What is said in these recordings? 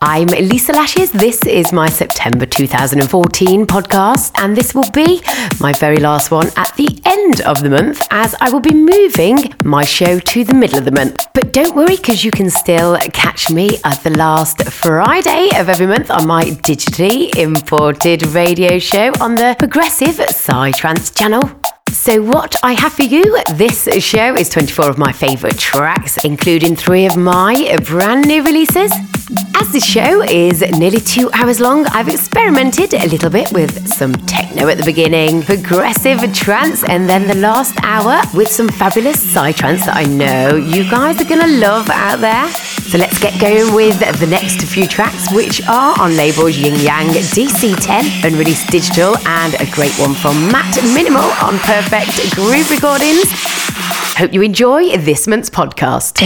I'm Lisa Lashes. This is my September 2014 podcast, and this will be my very last one at the end of the month as I will be moving my show to the middle of the month. But don't worry, because you can still catch me at the last Friday of every month on my digitally imported radio show on the progressive Psytrance channel. So, what I have for you this show is 24 of my favourite tracks, including three of my brand new releases. As this show is nearly two hours long, I've experimented a little bit with some techno at the beginning, progressive trance, and then the last hour with some fabulous psytrance that I know you guys are gonna love out there. So let's get going with the next few tracks, which are on labels Yin Yang, DC10, Unreleased Digital, and a great one from Matt Minimal on Perfect Groove Recordings. Hope you enjoy this month's podcast.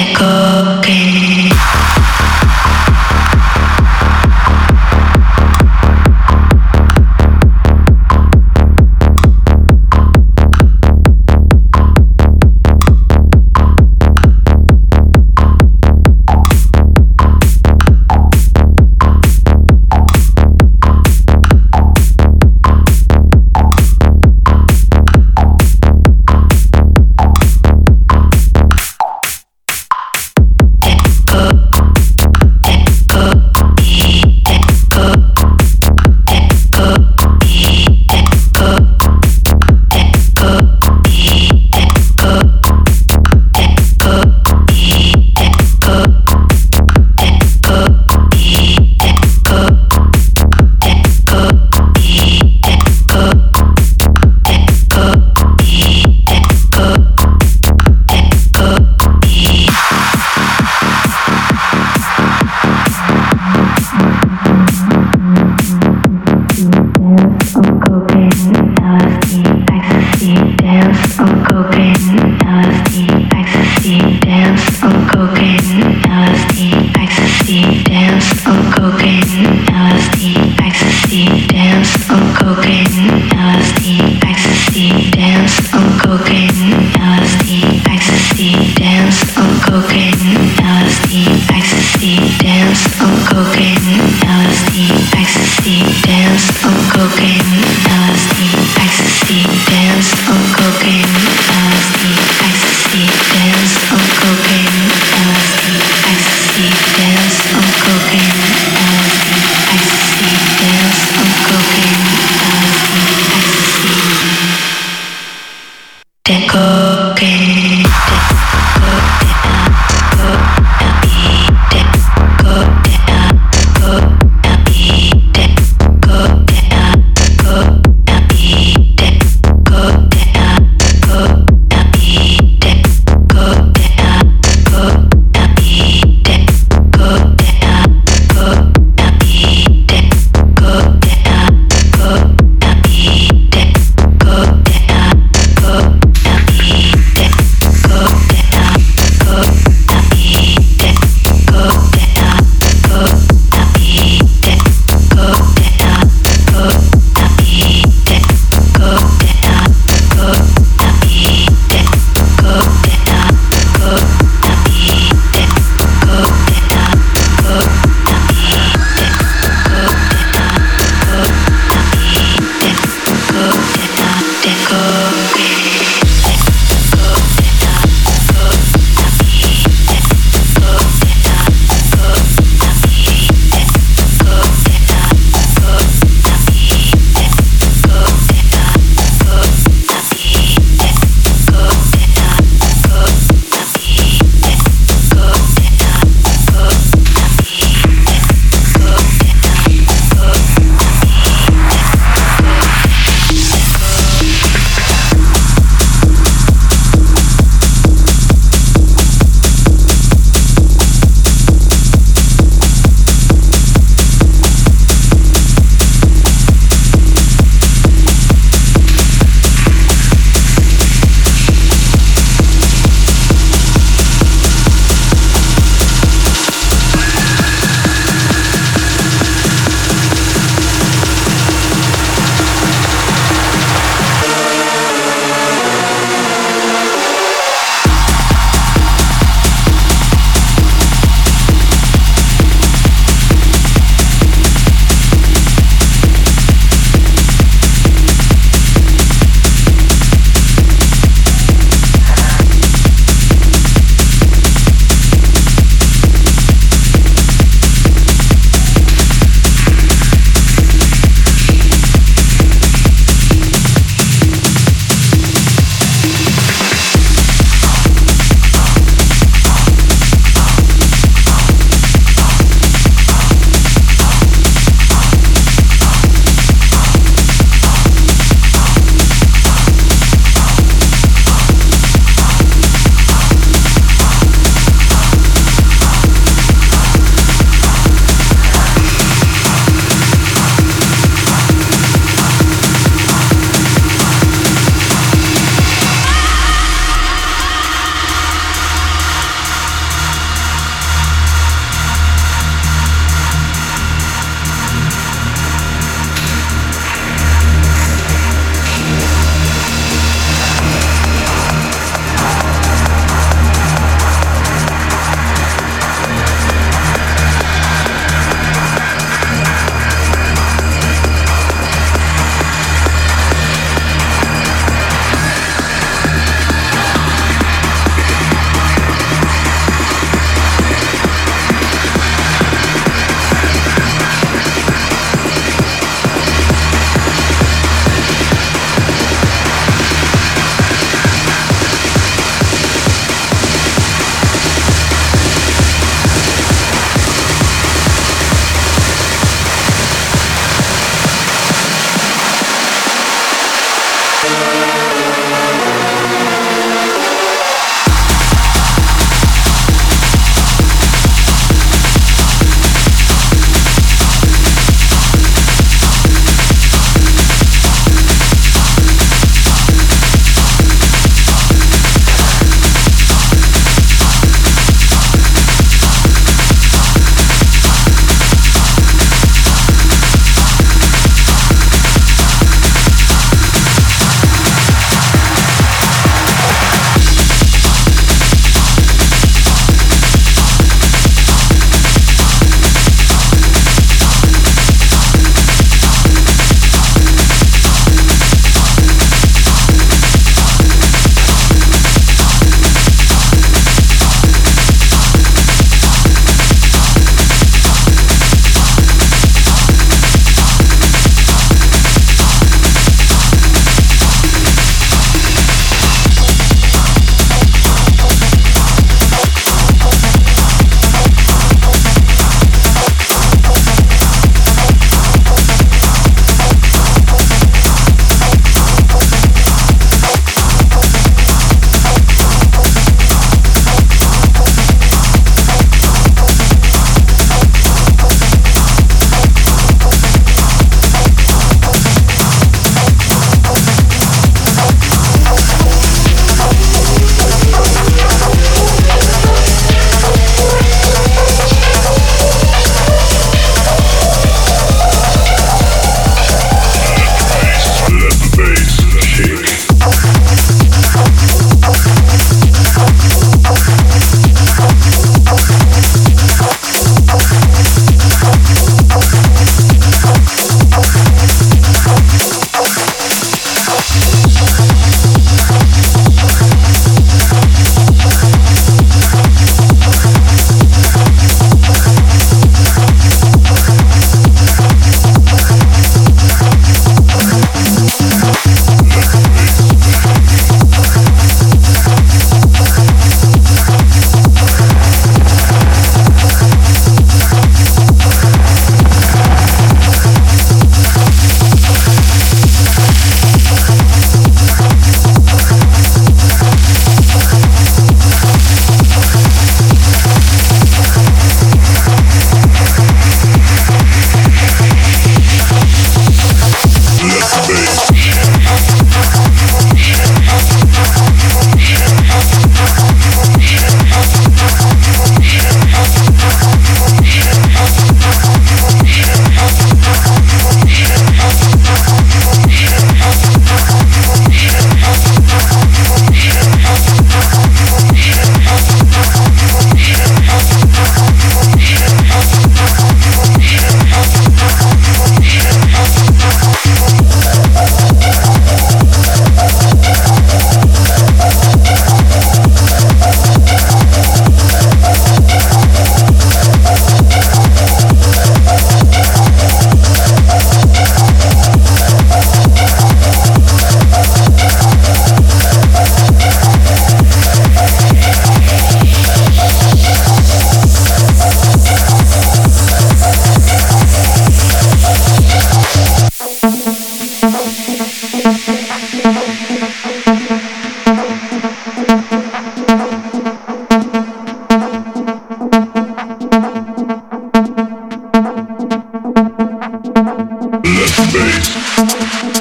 Let's make.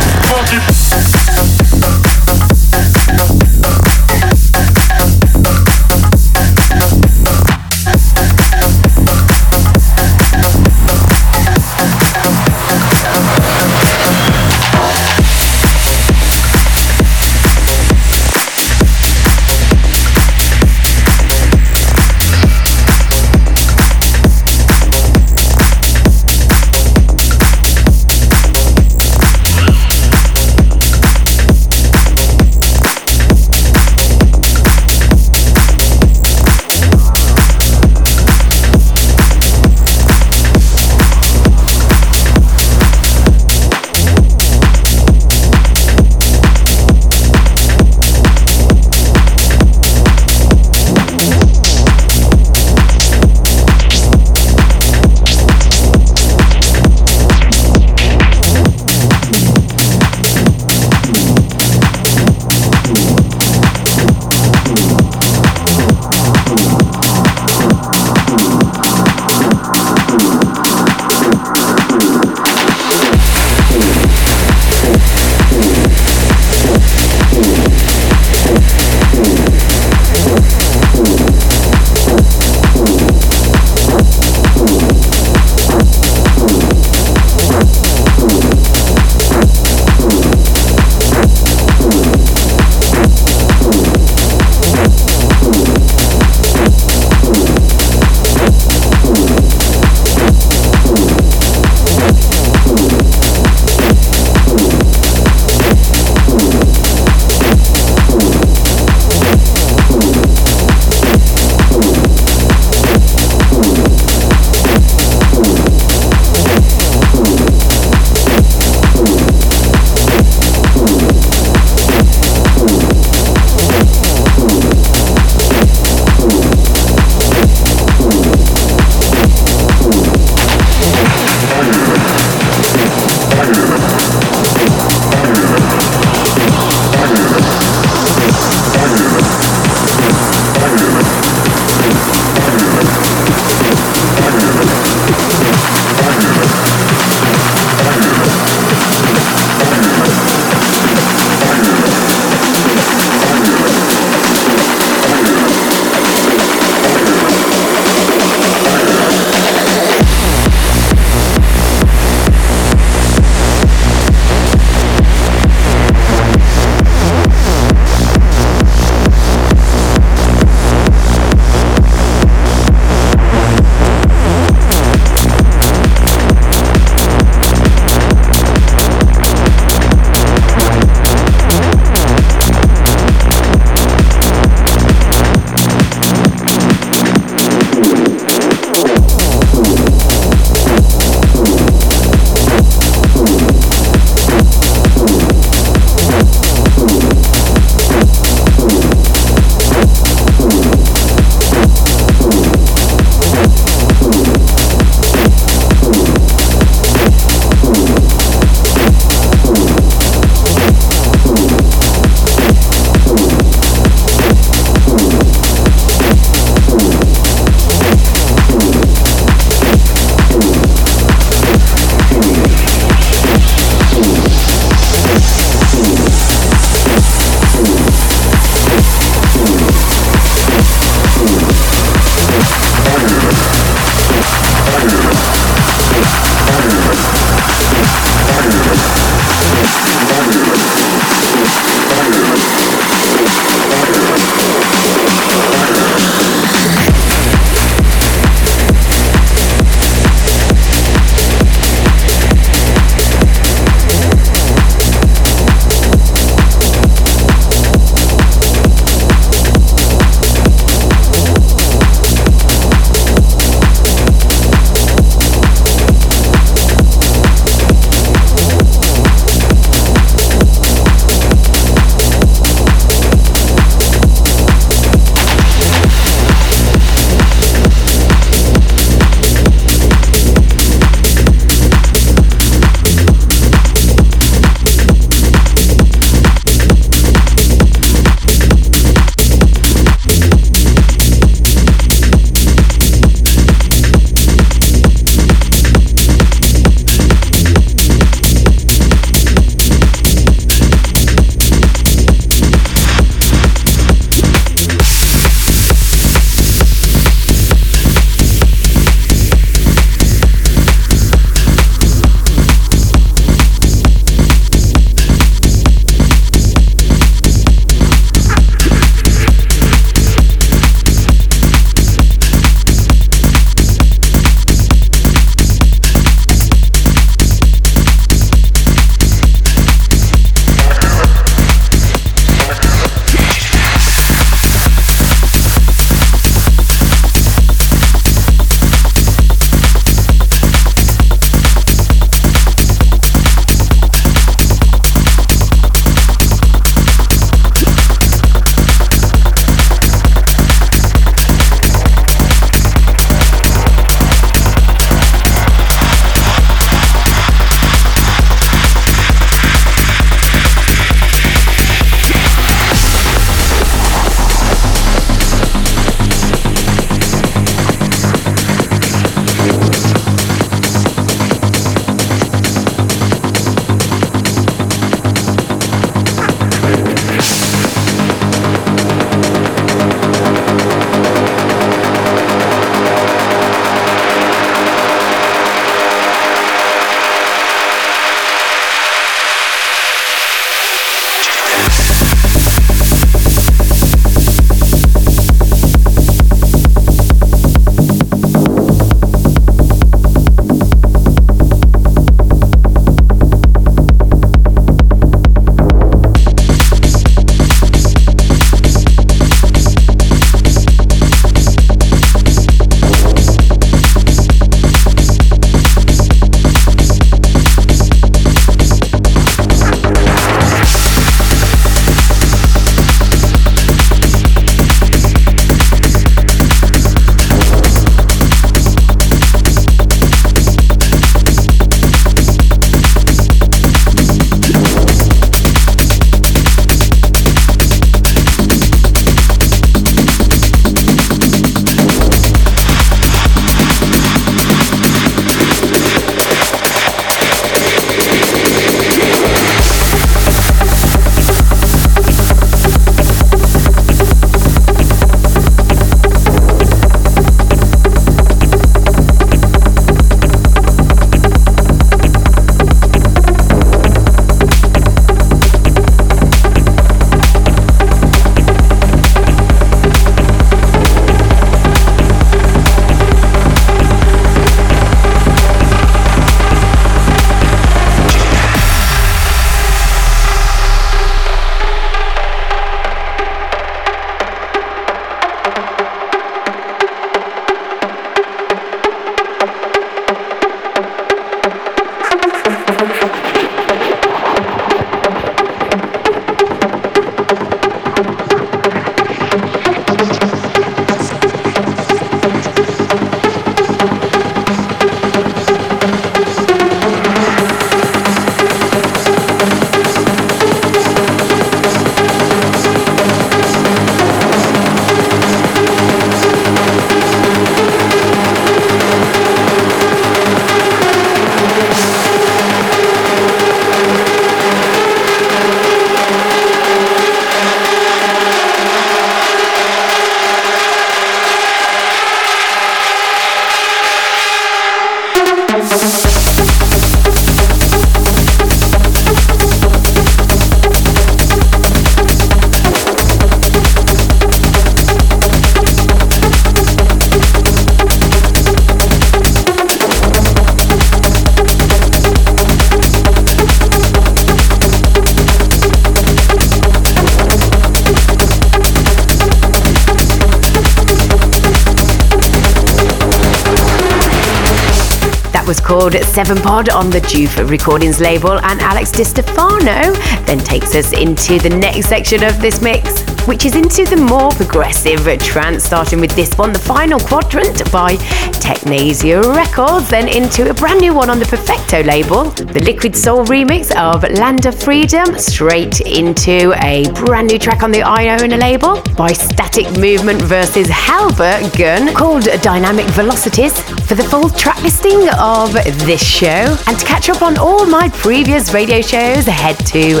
Was called Seven Pod on the Juve Recordings label, and Alex Di Stefano then takes us into the next section of this mix, which is into the more progressive trance, starting with this one, the final quadrant by Technasia Records, then into a brand new one on the Perfecto label, the Liquid Soul remix of Land of Freedom, straight into a brand new track on the Iono label by Static Movement versus Halbert Gun called Dynamic Velocities. For the full track listing of this show and to catch up on all my previous radio shows, head to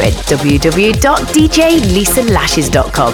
So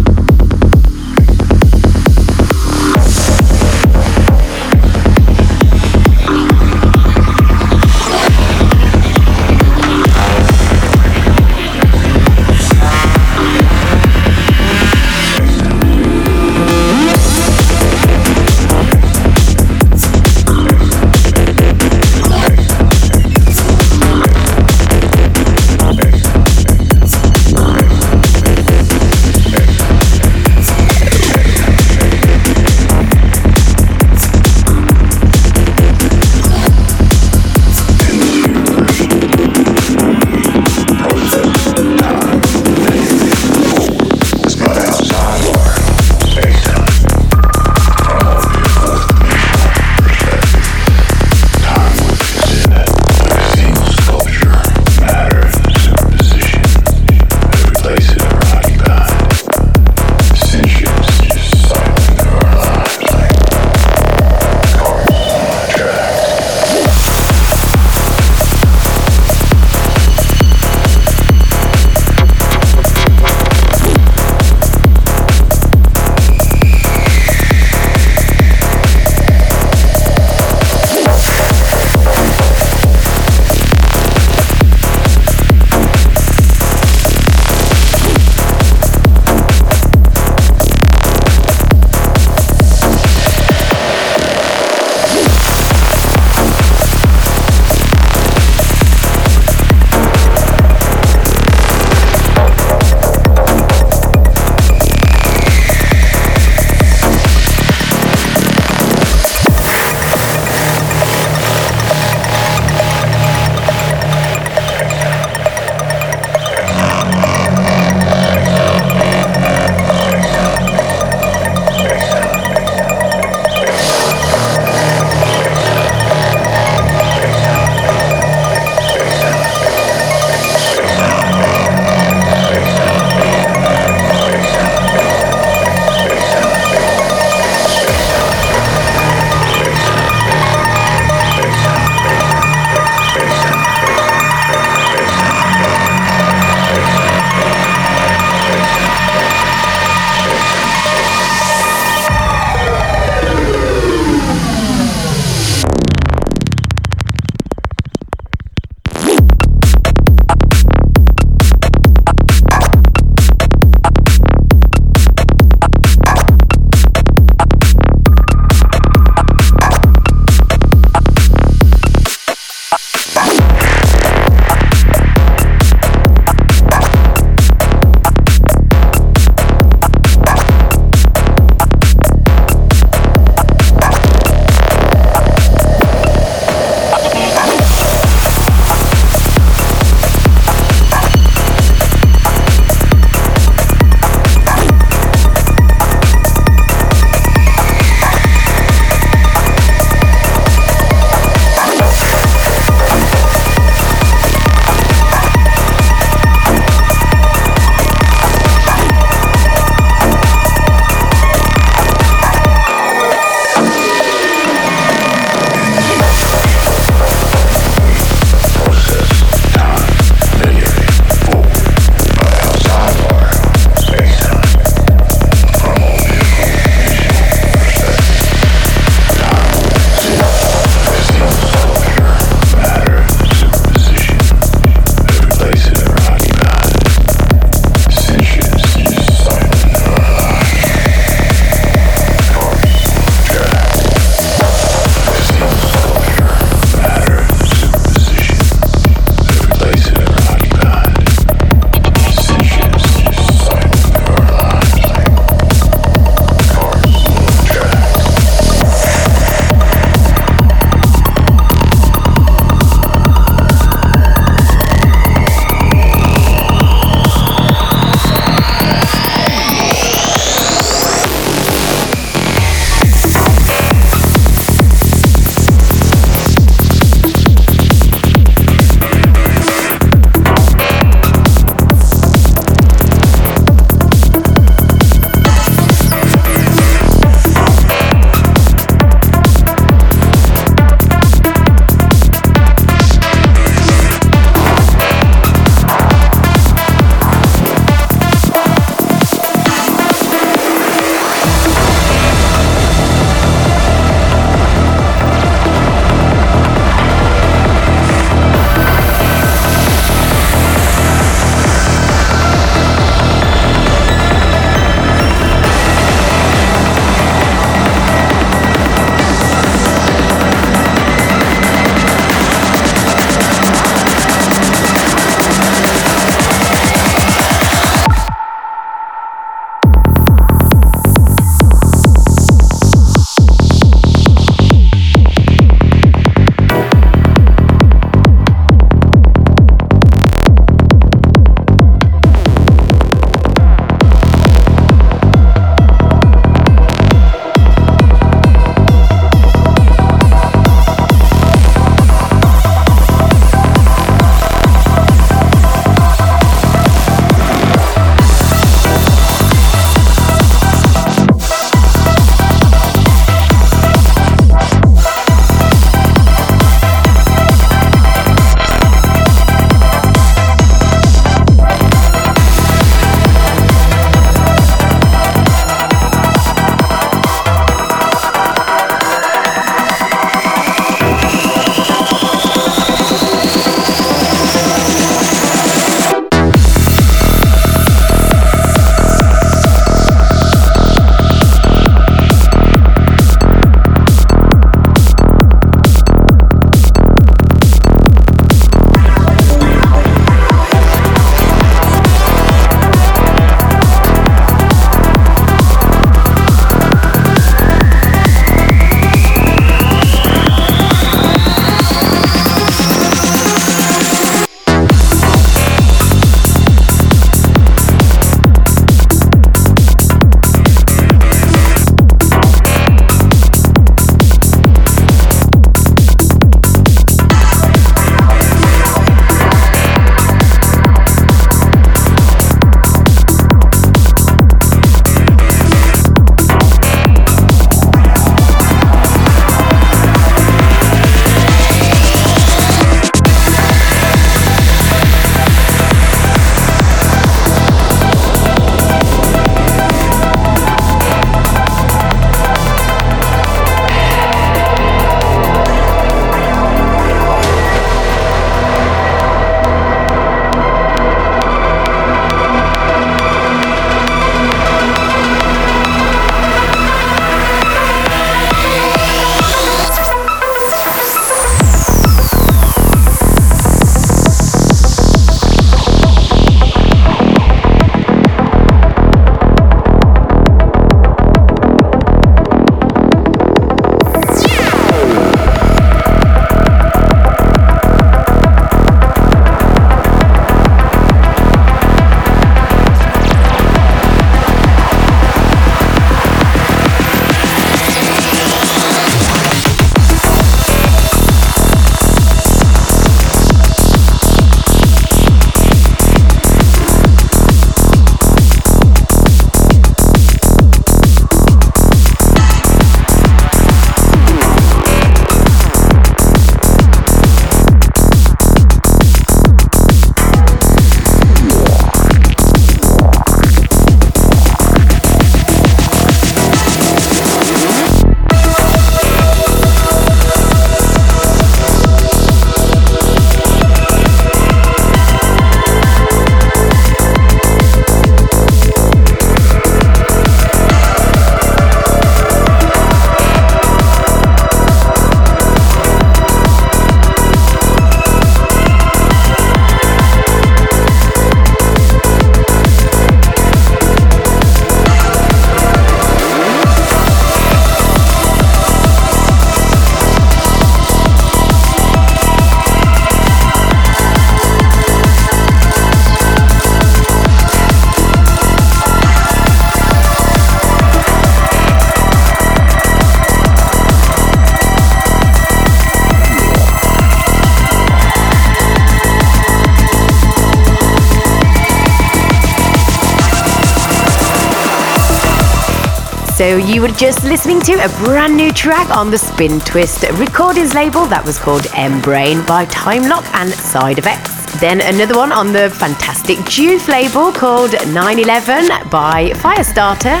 you were just listening to a brand new track on the Spin Twist recordings label that was called M Brain by Time Lock and Side Effects. Then another one on the fantastic Juice label called 911 by Firestarter.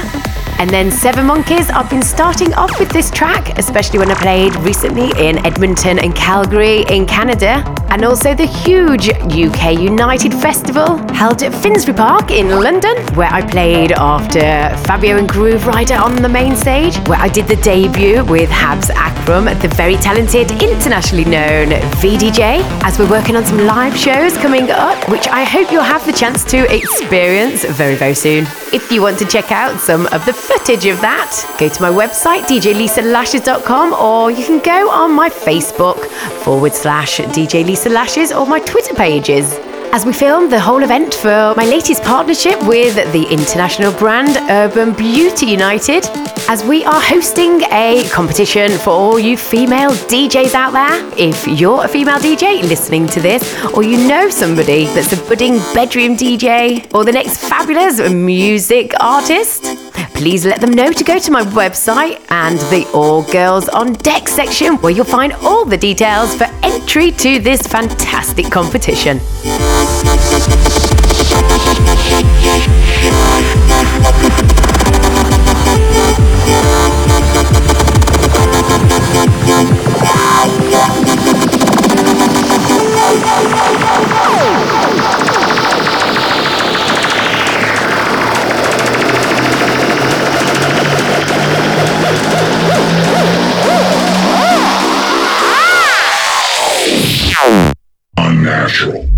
And then Seven Monkeys, I've been starting off with this track, especially when I played recently in Edmonton and Calgary in Canada. And also the huge UK United Festival held at Finsbury Park in London, where I played after Fabio and Grooverider on the main stage, where I did the debut with Habs Akram, the very talented, internationally known VDJ, as we're working on some live shows coming up, which I hope you'll have the chance to experience very, very soon. If you want to check out some of the footage of that, go to my website, djlisalashes.com, or you can go on my Facebook forward slash DJ Lisa Lashes or my Twitter pages as we film the whole event for my latest partnership with the international brand Urban Beauty United, as we are hosting a competition for all you female DJs out there. If you're a female DJ listening to this, or you know somebody that's a budding bedroom DJ, or the next fabulous music artist, please let them know to go to my website and the All Girls on Deck section where you'll find all the details for entry to this fantastic competition. Unnatural.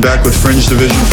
Fringe Division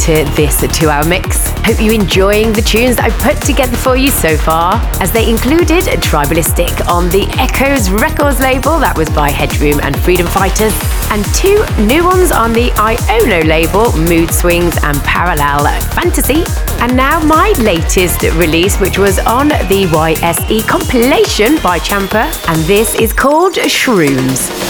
into this two hour mix. Hope you're enjoying the tunes that I've put together for you so far, as they included Tribalistic on the Echoes Records label, that was by Headroom and Freedom Fighters, and two new ones on the Iono label, Mood Swings and Parallel Fantasy. And now my latest release, which was on the YSE compilation by Champa, and this is called Shrooms.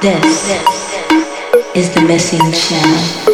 This is the missing channel.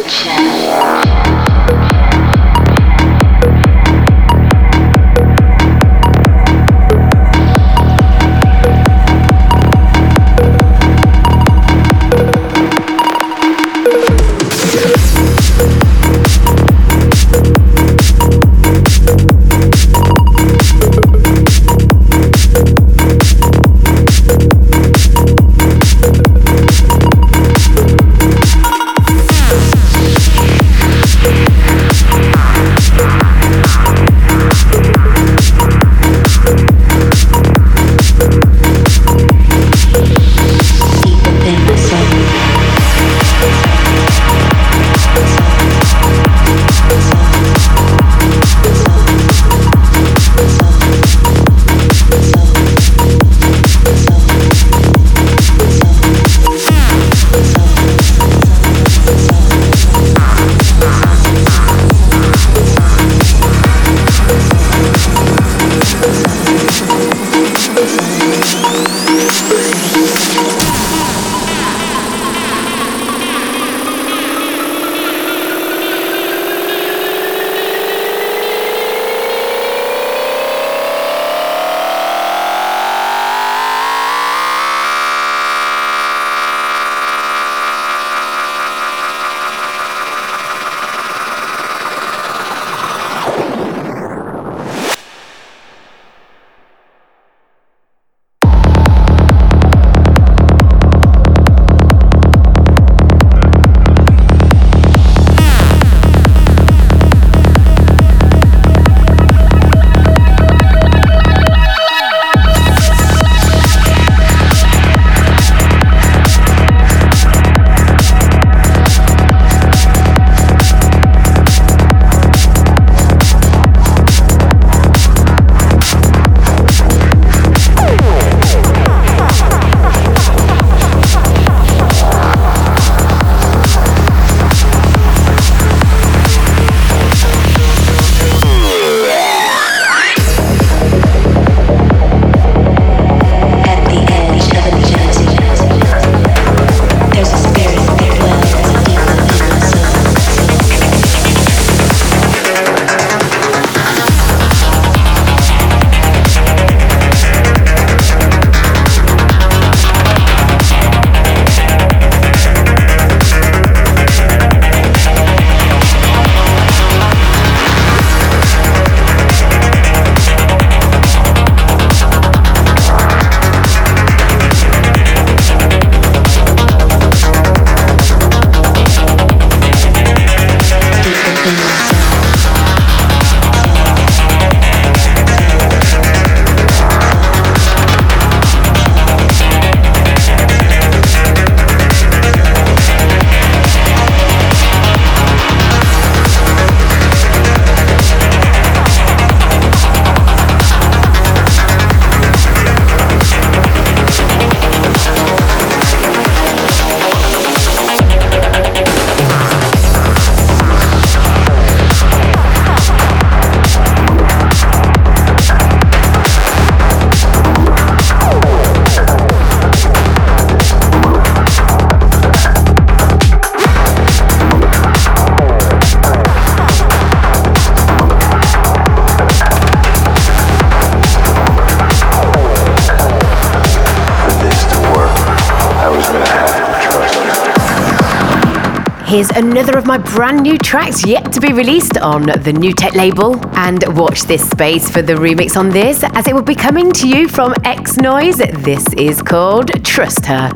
Brand new tracks yet to be released on the New Tech label. And watch this space for the remix on this as it will be coming to you from X-Noize. This is called Trust Her.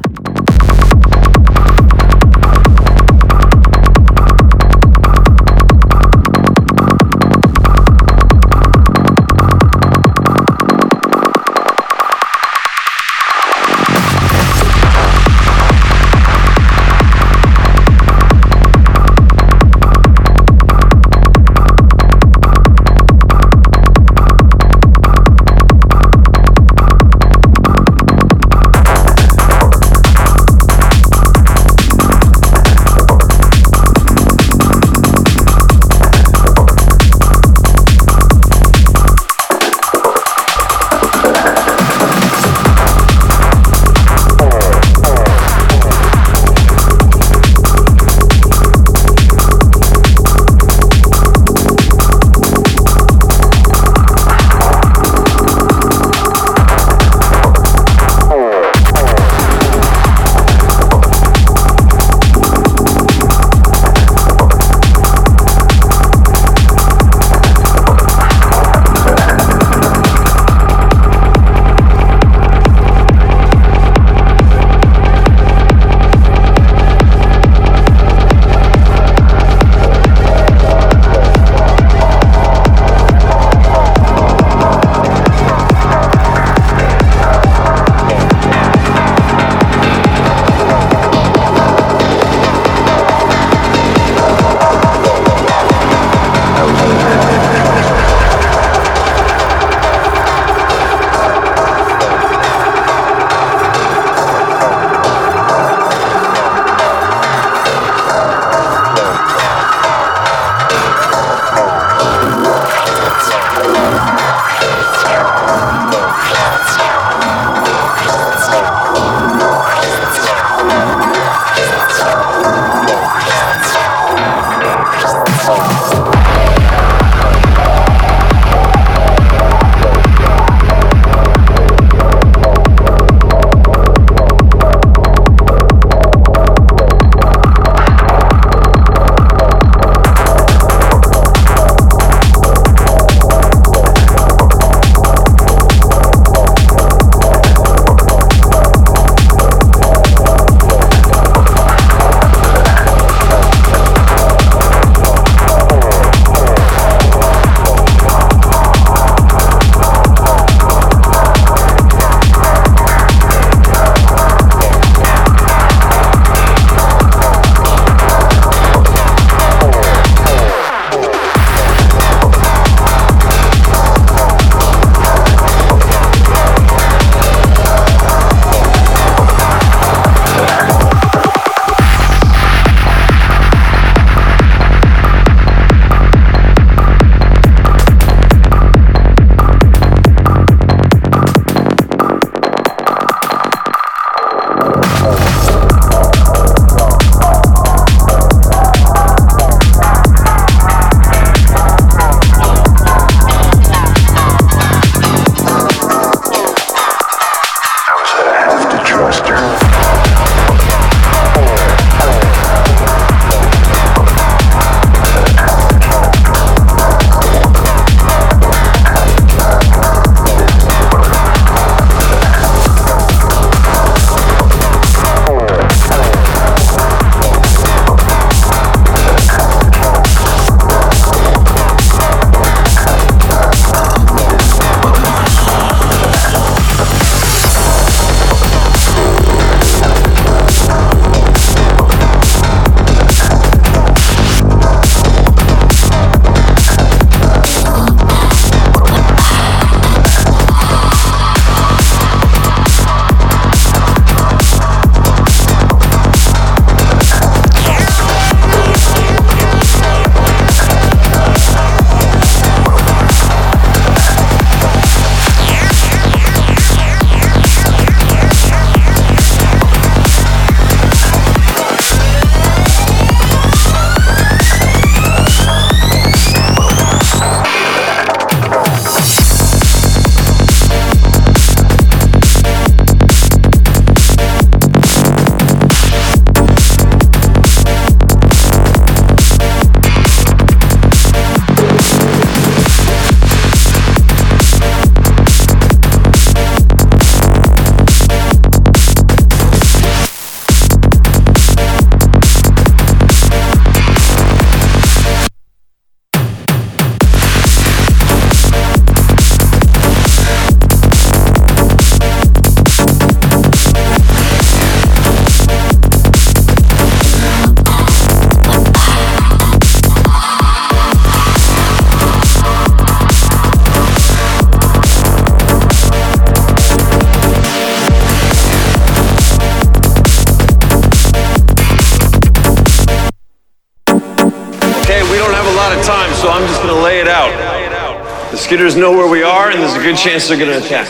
Skitters know where we are, and there's a good chance they're going to attack.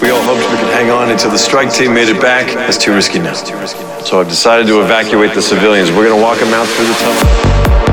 We all hoped we could hang on until the strike team made it back. That's too risky now. So I've decided to evacuate the civilians. We're going to walk them out through the tunnel.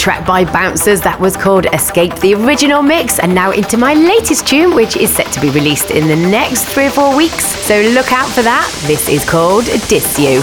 Track by Bouncers that was called Escape the Original Mix, and now into my latest tune, which is set to be released in the next three or four weeks. So look out for that. This is called Diss You.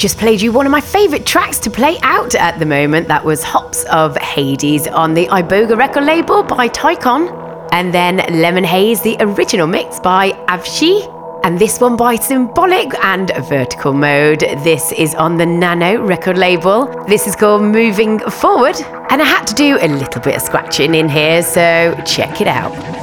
Just played you one of my favourite tracks to play out at the moment. That was Hops of Hades on the Iboga record label by Ticon. And then Lemon Haze, the original mix by Avshi. And this one by Symbolic and Vertical Mode. This is on the Nano record label. This is called Moving Forward. And I had to do a little bit of scratching in here, so check it out.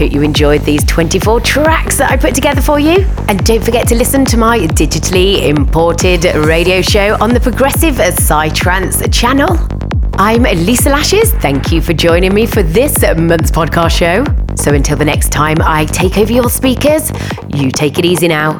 Hope you enjoyed these 24 tracks that I put together for you. And don't forget to listen to my digitally imported radio show on the Progressive Psytrance channel. I'm Lisa Lashes. Thank you for joining me for this month's podcast show. So until the next time I take over your speakers, you take it easy now.